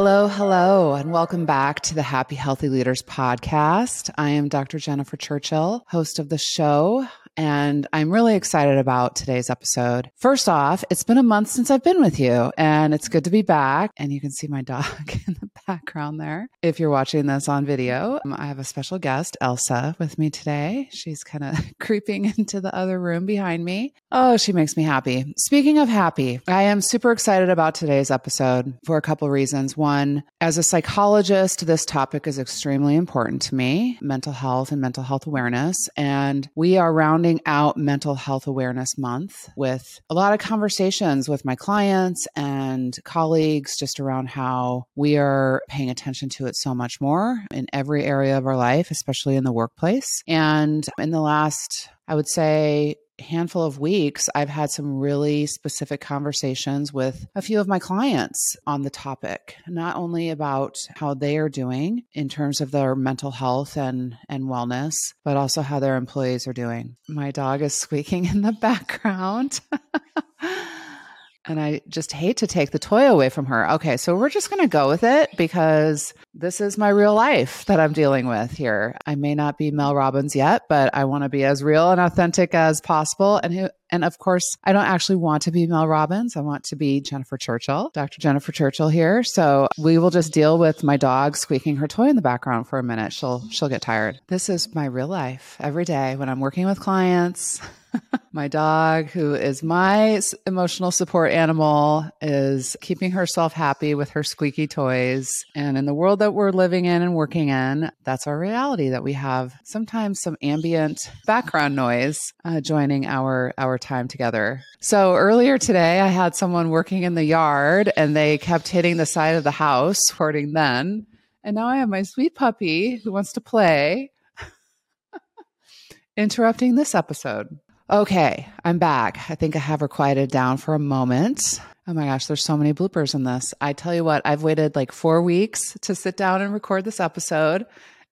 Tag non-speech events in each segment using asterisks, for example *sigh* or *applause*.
Hello, hello, and welcome back to the Happy Healthy Leaders podcast. I am Dr. Jennifer Churchill, host of the show and I'm really excited about today's episode. First off, it's been a month since I've been with you, and it's good to be back. And you can see my dog *laughs* in the background there. If you're watching this on video, um, I have a special guest, Elsa, with me today. She's kind of *laughs* creeping into the other room behind me. Oh, she makes me happy. Speaking of happy, I am super excited about today's episode for a couple reasons. One, as a psychologist, this topic is extremely important to me mental health and mental health awareness. And we are rounding out Mental Health Awareness Month with a lot of conversations with my clients and colleagues just around how we are paying attention to it so much more in every area of our life, especially in the workplace. And in the last, I would say, handful of weeks, I've had some really specific conversations with a few of my clients on the topic, not only about how they are doing in terms of their mental health and, and wellness, but also how their employees are doing. My dog is squeaking *laughs* in the background. *laughs* and I just hate to take the toy away from her. Okay, so we're just going to go with it because this is my real life that I'm dealing with here. I may not be Mel Robbins yet, but I want to be as real and authentic as possible. And who, and of course, I don't actually want to be Mel Robbins. I want to be Jennifer Churchill, Dr. Jennifer Churchill here. So we will just deal with my dog squeaking her toy in the background for a minute. She'll she'll get tired. This is my real life every day when I'm working with clients. *laughs* my dog, who is my emotional support animal, is keeping herself happy with her squeaky toys. And in the world that we're living in and working in, that's our reality that we have sometimes some ambient background noise uh, joining our, our time together. So earlier today, I had someone working in the yard and they kept hitting the side of the house, hurting then. And now I have my sweet puppy who wants to play *laughs* interrupting this episode. Okay, I'm back. I think I have her quieted down for a moment. Oh my gosh, there's so many bloopers in this. I tell you what, I've waited like four weeks to sit down and record this episode.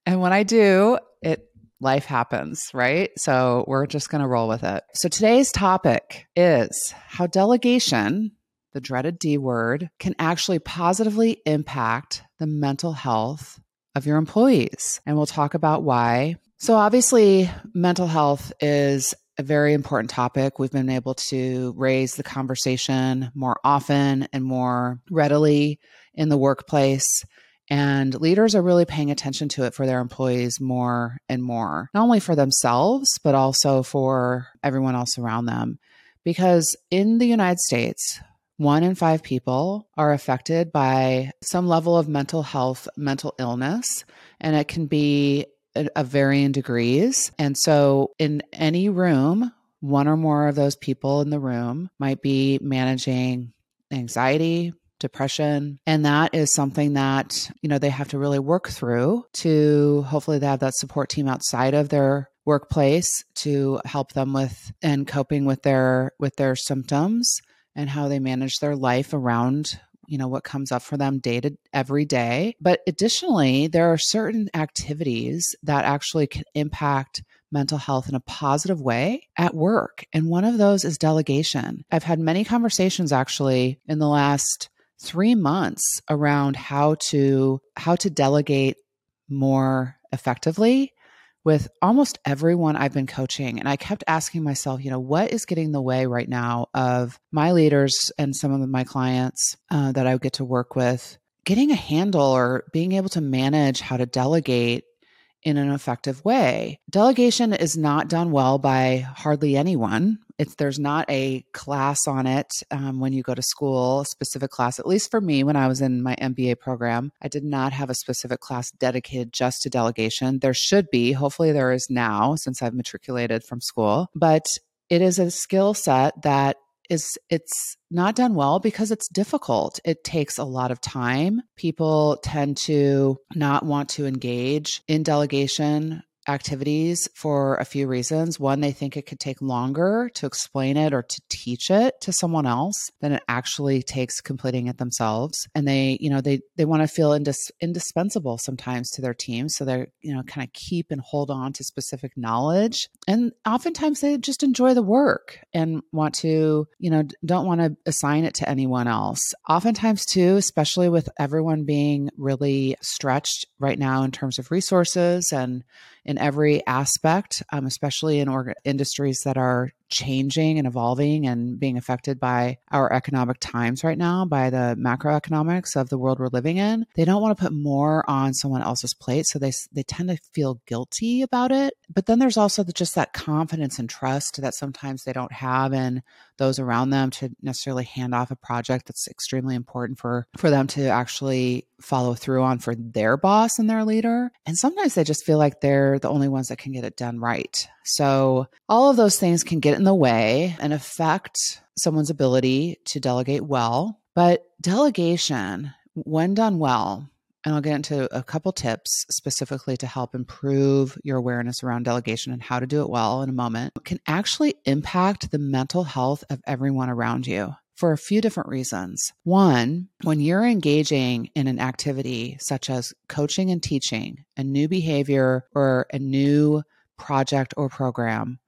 And when I do, it life happens, right? So we're just going to roll with it. So today's topic is how delegation, the dreaded D word, can actually positively impact the mental health of your employees. And we'll talk about why. So obviously, mental health is a very important topic. We've been able to raise the conversation more often and more readily in the workplace. And leaders are really paying attention to it for their employees more and more, not only for themselves, but also for everyone else around them. Because in the United States, one in five people are affected by some level of mental health, mental illness, and it can be of varying degrees. And so, in any room, one or more of those people in the room might be managing anxiety, depression and that is something that you know they have to really work through to hopefully they have that support team outside of their workplace to help them with and coping with their with their symptoms and how they manage their life around you know what comes up for them day to every day. But additionally there are certain activities that actually can impact mental health in a positive way at work. And one of those is delegation. I've had many conversations actually in the last 3 months around how to how to delegate more effectively with almost everyone I've been coaching. And I kept asking myself, you know, what is getting in the way right now of my leaders and some of my clients uh, that I get to work with getting a handle or being able to manage how to delegate in an effective way. Delegation is not done well by hardly anyone. It's there's not a class on it um, when you go to school, specific class. At least for me, when I was in my MBA program, I did not have a specific class dedicated just to delegation. There should be. Hopefully, there is now since I've matriculated from school. But it is a skill set that is it's not done well because it's difficult. It takes a lot of time. People tend to not want to engage in delegation activities for a few reasons. One, they think it could take longer to explain it or to teach it to someone else than it actually takes completing it themselves. And they, you know, they they want to feel indis- indispensable sometimes to their team, so they're, you know, kind of keep and hold on to specific knowledge. And oftentimes they just enjoy the work and want to, you know, don't want to assign it to anyone else. Oftentimes too, especially with everyone being really stretched right now in terms of resources and in every aspect, um, especially in org- industries that are changing and evolving and being affected by our economic times right now, by the macroeconomics of the world we're living in. They don't want to put more on someone else's plate, so they they tend to feel guilty about it. But then there's also the, just that confidence and trust that sometimes they don't have in those around them to necessarily hand off a project that's extremely important for for them to actually follow through on for their boss and their leader. And sometimes they just feel like they're the only ones that can get it done right. So all of those things can get in the way and affect someone's ability to delegate well. But delegation, when done well, and I'll get into a couple tips specifically to help improve your awareness around delegation and how to do it well in a moment, can actually impact the mental health of everyone around you for a few different reasons. One, when you're engaging in an activity such as coaching and teaching, a new behavior or a new project or program,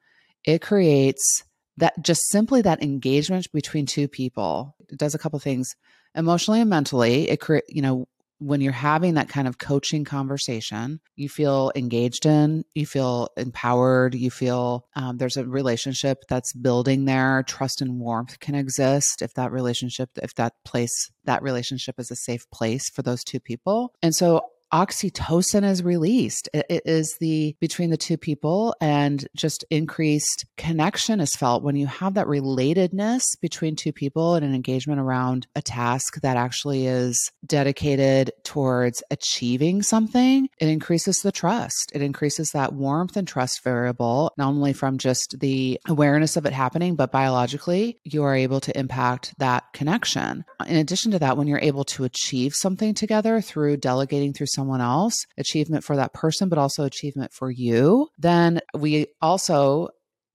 it creates that just simply that engagement between two people. It does a couple things emotionally and mentally. It create, you know, when you're having that kind of coaching conversation, you feel engaged in, you feel empowered, you feel um, there's a relationship that's building there. Trust and warmth can exist if that relationship, if that place, that relationship is a safe place for those two people. And so oxytocin is released. It is the between the two people and just increased connection is felt when you have that relatedness between two people and an engagement around a task that actually is dedicated towards achieving something. It increases the trust. It increases that warmth and trust variable, not only from just the awareness of it happening, but biologically, you are able to impact that connection. In addition to that, when you're able to achieve something together through delegating through someone else, achievement for that person, but also achievement for you, then we also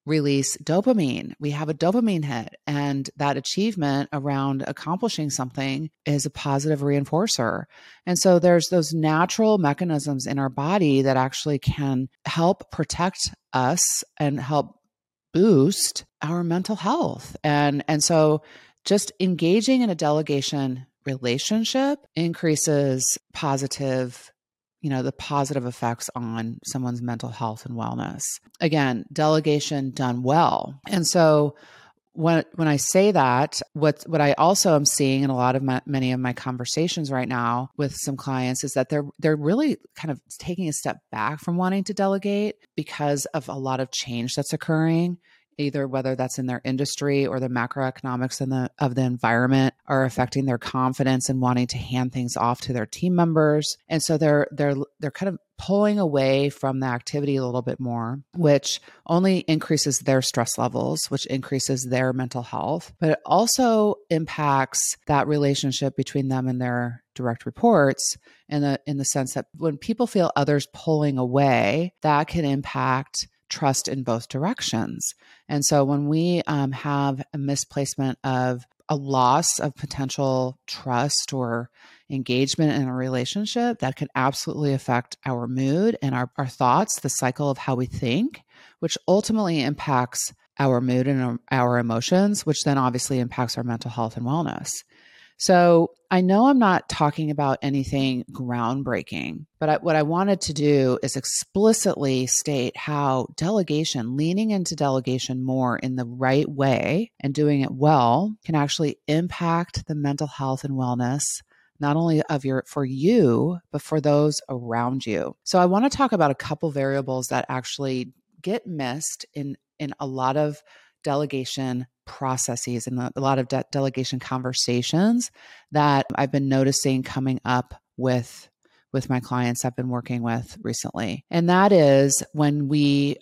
release dopamine. We have a dopamine hit, and that achievement around accomplishing something is a positive reinforcer. And so there's those natural mechanisms in our body that actually can help protect us and help boost our mental health. And and so just engaging in a delegation relationship increases positive you know the positive effects on someone's mental health and wellness. Again delegation done well. And so when when I say that, what what I also am seeing in a lot of my, many of my conversations right now with some clients is that they're they're really kind of taking a step back from wanting to delegate because of a lot of change that's occurring either whether that's in their industry or the macroeconomics in the, of the environment are affecting their confidence and wanting to hand things off to their team members. And so they're they're they're kind of pulling away from the activity a little bit more which only increases their stress levels which increases their mental health but it also impacts that relationship between them and their direct reports in the in the sense that when people feel others pulling away that can impact trust in both directions. And so when we um, have a misplacement of a loss of potential trust or engagement in a relationship, that can absolutely affect our mood and our, our thoughts, the cycle of how we think, which ultimately impacts our mood and our emotions, which then obviously impacts our mental health and wellness. So I know I'm not talking about anything groundbreaking, but I, what I wanted to do is explicitly state how delegation, leaning into delegation more in the right way and doing it well, can actually impact the mental health and wellness not only of your for you but for those around you. So I want to talk about a couple variables that actually get missed in in a lot of delegation processes and a lot of de- delegation conversations that I've been noticing coming up with with my clients I've been working with recently. And that is when we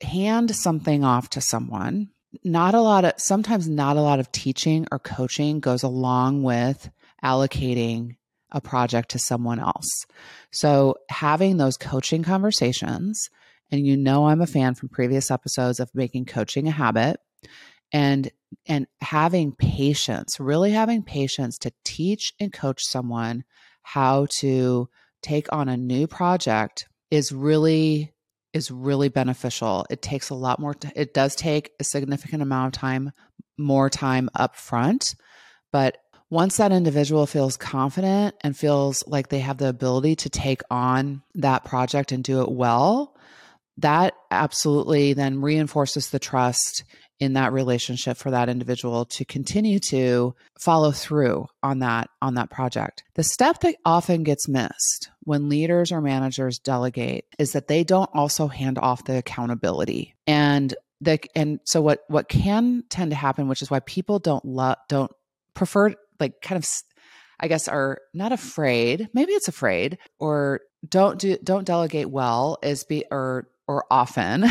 hand something off to someone, not a lot of sometimes not a lot of teaching or coaching goes along with allocating a project to someone else. So having those coaching conversations and you know I'm a fan from previous episodes of making coaching a habit and and having patience, really having patience to teach and coach someone how to take on a new project is really is really beneficial. It takes a lot more t- it does take a significant amount of time, more time up front, but once that individual feels confident and feels like they have the ability to take on that project and do it well, that absolutely then reinforces the trust in that relationship for that individual to continue to follow through on that on that project. The step that often gets missed when leaders or managers delegate is that they don't also hand off the accountability. And the and so what what can tend to happen which is why people don't love don't prefer like kind of I guess are not afraid, maybe it's afraid or don't do don't delegate well is be or or often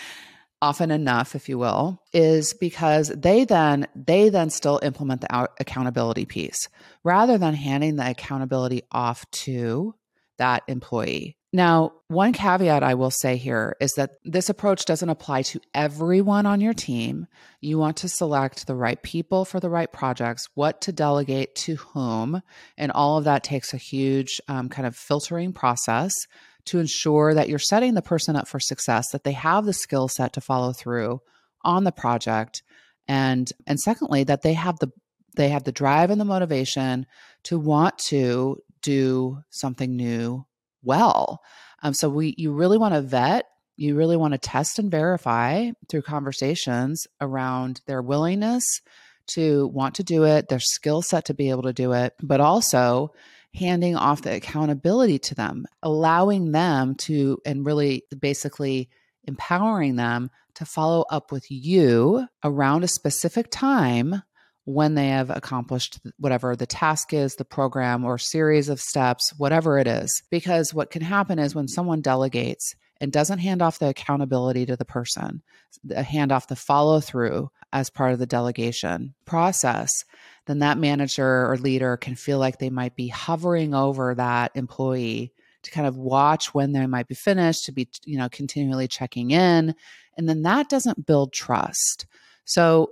*laughs* often enough if you will is because they then they then still implement the accountability piece rather than handing the accountability off to that employee now, one caveat I will say here is that this approach doesn't apply to everyone on your team. You want to select the right people for the right projects, what to delegate to whom, and all of that takes a huge um, kind of filtering process to ensure that you're setting the person up for success, that they have the skill set to follow through on the project, and and secondly that they have the they have the drive and the motivation to want to do something new well. Um, so we you really want to vet, you really want to test and verify through conversations around their willingness to want to do it, their skill set to be able to do it, but also handing off the accountability to them, allowing them to, and really basically empowering them to follow up with you around a specific time when they have accomplished whatever the task is, the program or series of steps, whatever it is. Because what can happen is when someone delegates and doesn't hand off the accountability to the person, hand off the follow through as part of the delegation process, then that manager or leader can feel like they might be hovering over that employee to kind of watch when they might be finished, to be, you know, continually checking in. And then that doesn't build trust. So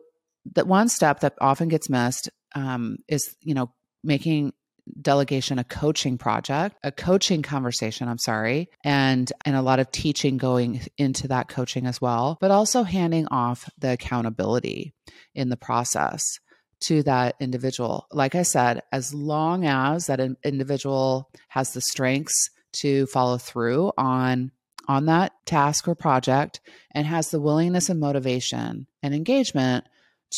that one step that often gets missed um, is you know making delegation a coaching project a coaching conversation i'm sorry and and a lot of teaching going into that coaching as well but also handing off the accountability in the process to that individual like i said as long as that individual has the strengths to follow through on on that task or project and has the willingness and motivation and engagement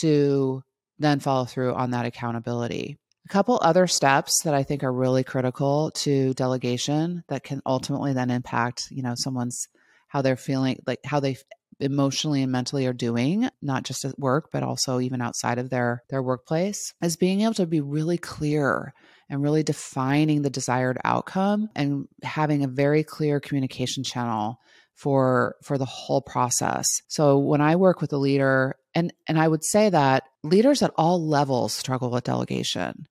to then follow through on that accountability. A couple other steps that I think are really critical to delegation that can ultimately then impact, you know, someone's how they're feeling, like how they emotionally and mentally are doing, not just at work, but also even outside of their their workplace, is being able to be really clear and really defining the desired outcome and having a very clear communication channel for for the whole process. So when I work with a leader and and I would say that leaders at all levels struggle with delegation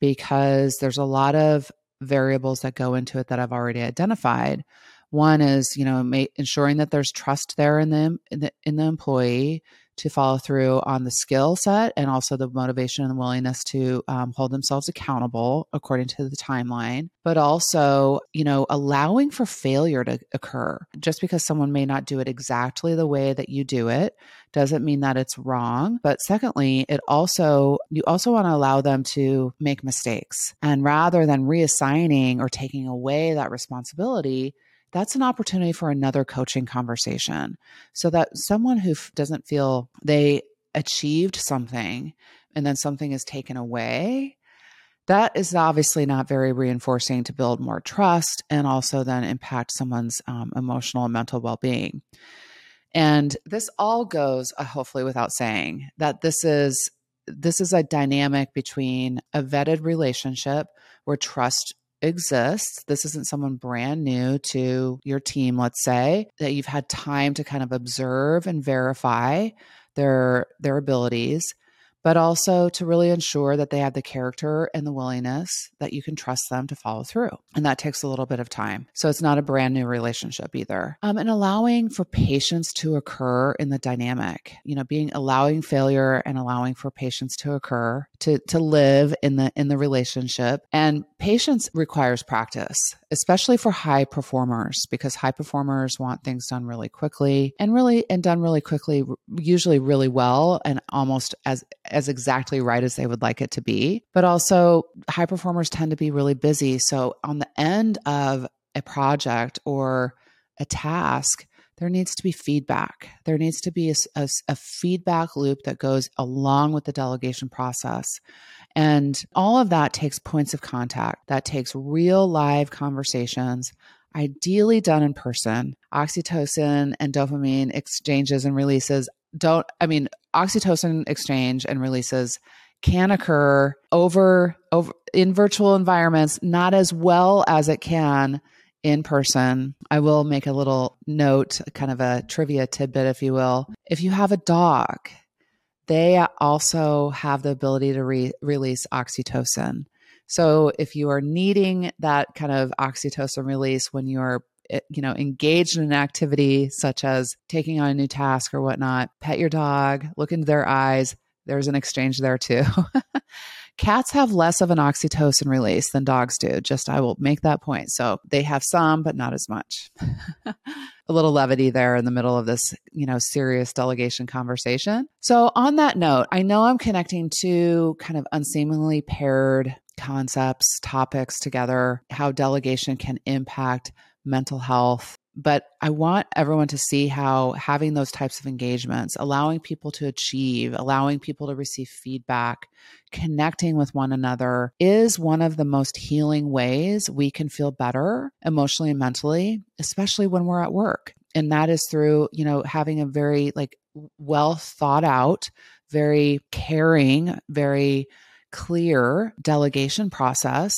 because there's a lot of variables that go into it that I've already identified. One is, you know, ma- ensuring that there's trust there in the, in the in the employee to follow through on the skill set and also the motivation and the willingness to um, hold themselves accountable according to the timeline, but also, you know, allowing for failure to occur. Just because someone may not do it exactly the way that you do it doesn't mean that it's wrong. But secondly, it also, you also want to allow them to make mistakes. And rather than reassigning or taking away that responsibility, that's an opportunity for another coaching conversation so that someone who f- doesn't feel they achieved something and then something is taken away that is obviously not very reinforcing to build more trust and also then impact someone's um, emotional and mental well-being. And this all goes uh, hopefully without saying that this is this is a dynamic between a vetted relationship where trust exists. This isn't someone brand new to your team, let's say, that you've had time to kind of observe and verify their their abilities, but also to really ensure that they have the character and the willingness that you can trust them to follow through. And that takes a little bit of time. So it's not a brand new relationship either. Um, and allowing for patience to occur in the dynamic, you know, being allowing failure and allowing for patience to occur to, to live in the, in the relationship. And patience requires practice, especially for high performers, because high performers want things done really quickly and really, and done really quickly, usually really well and almost as as exactly right as they would like it to be. But also, high performers tend to be really busy. So, on the end of a project or a task, there needs to be feedback. There needs to be a, a, a, feedback loop that goes along with the delegation process. And all of that takes points of contact, that takes real live conversations, ideally done in person. Oxytocin and dopamine exchanges and releases don't, I mean, oxytocin exchange and releases can occur over over in virtual environments not as well as it can in person. I will make a little note, kind of a trivia tidbit if you will. If you have a dog, they also have the ability to re- release oxytocin. So if you are needing that kind of oxytocin release when you're Eh, you know, engaged in an activity such as taking on a new task or whatnot, pet your dog, look into their eyes. There's an exchange there too. *laughs* Cats have less of an oxytocin release than dogs do. Just I will make that point. So they have some, but not as much. *laughs* a little levity there in the middle of this, you know, serious delegation conversation. So on that note, I know I'm connecting two kind of unseemingly paired concepts, topics together, how delegation can impact mental health. But I want everyone to see how having those types of engagements, allowing people to achieve, allowing people to receive feedback, connecting with one another is one of the most healing ways we can feel better emotionally and mentally, especially when we're at work. And that is through, you know, having a very like well thought out, very caring, very clear delegation process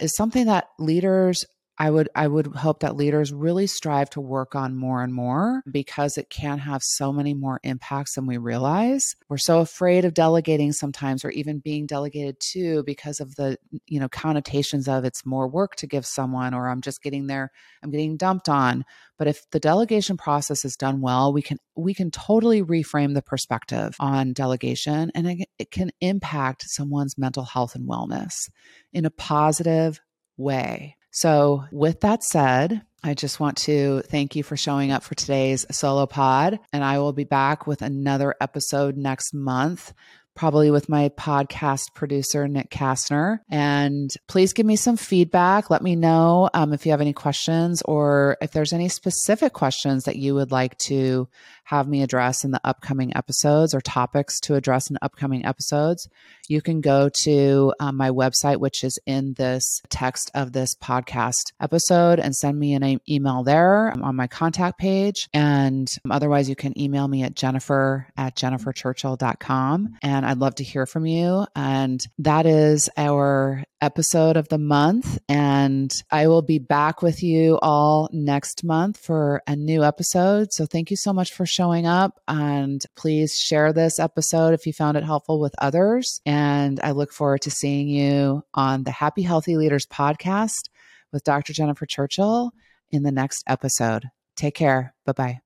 is something that leaders I would I would hope that leaders really strive to work on more and more because it can have so many more impacts than we realize. We're so afraid of delegating sometimes or even being delegated to because of the you know connotations of it's more work to give someone or I'm just getting there I'm getting dumped on. But if the delegation process is done well, we can we can totally reframe the perspective on delegation and it, it can impact someone's mental health and wellness in a positive way. So, with that said, I just want to thank you for showing up for today's solo pod. And I will be back with another episode next month probably with my podcast producer, Nick Kastner. And please give me some feedback. Let me know um, if you have any questions or if there's any specific questions that you would like to have me address in the upcoming episodes or topics to address in upcoming episodes, you can go to um, my website, which is in this text of this podcast episode, and send me an email there on my contact page. And otherwise, you can email me at jennifer at jenniferchurchill.com. And I'd love to hear from you. And that is our episode of the month. And I will be back with you all next month for a new episode. So thank you so much for showing up. And please share this episode if you found it helpful with others. And I look forward to seeing you on the Happy Healthy Leaders podcast with Dr. Jennifer Churchill in the next episode. Take care. Bye bye.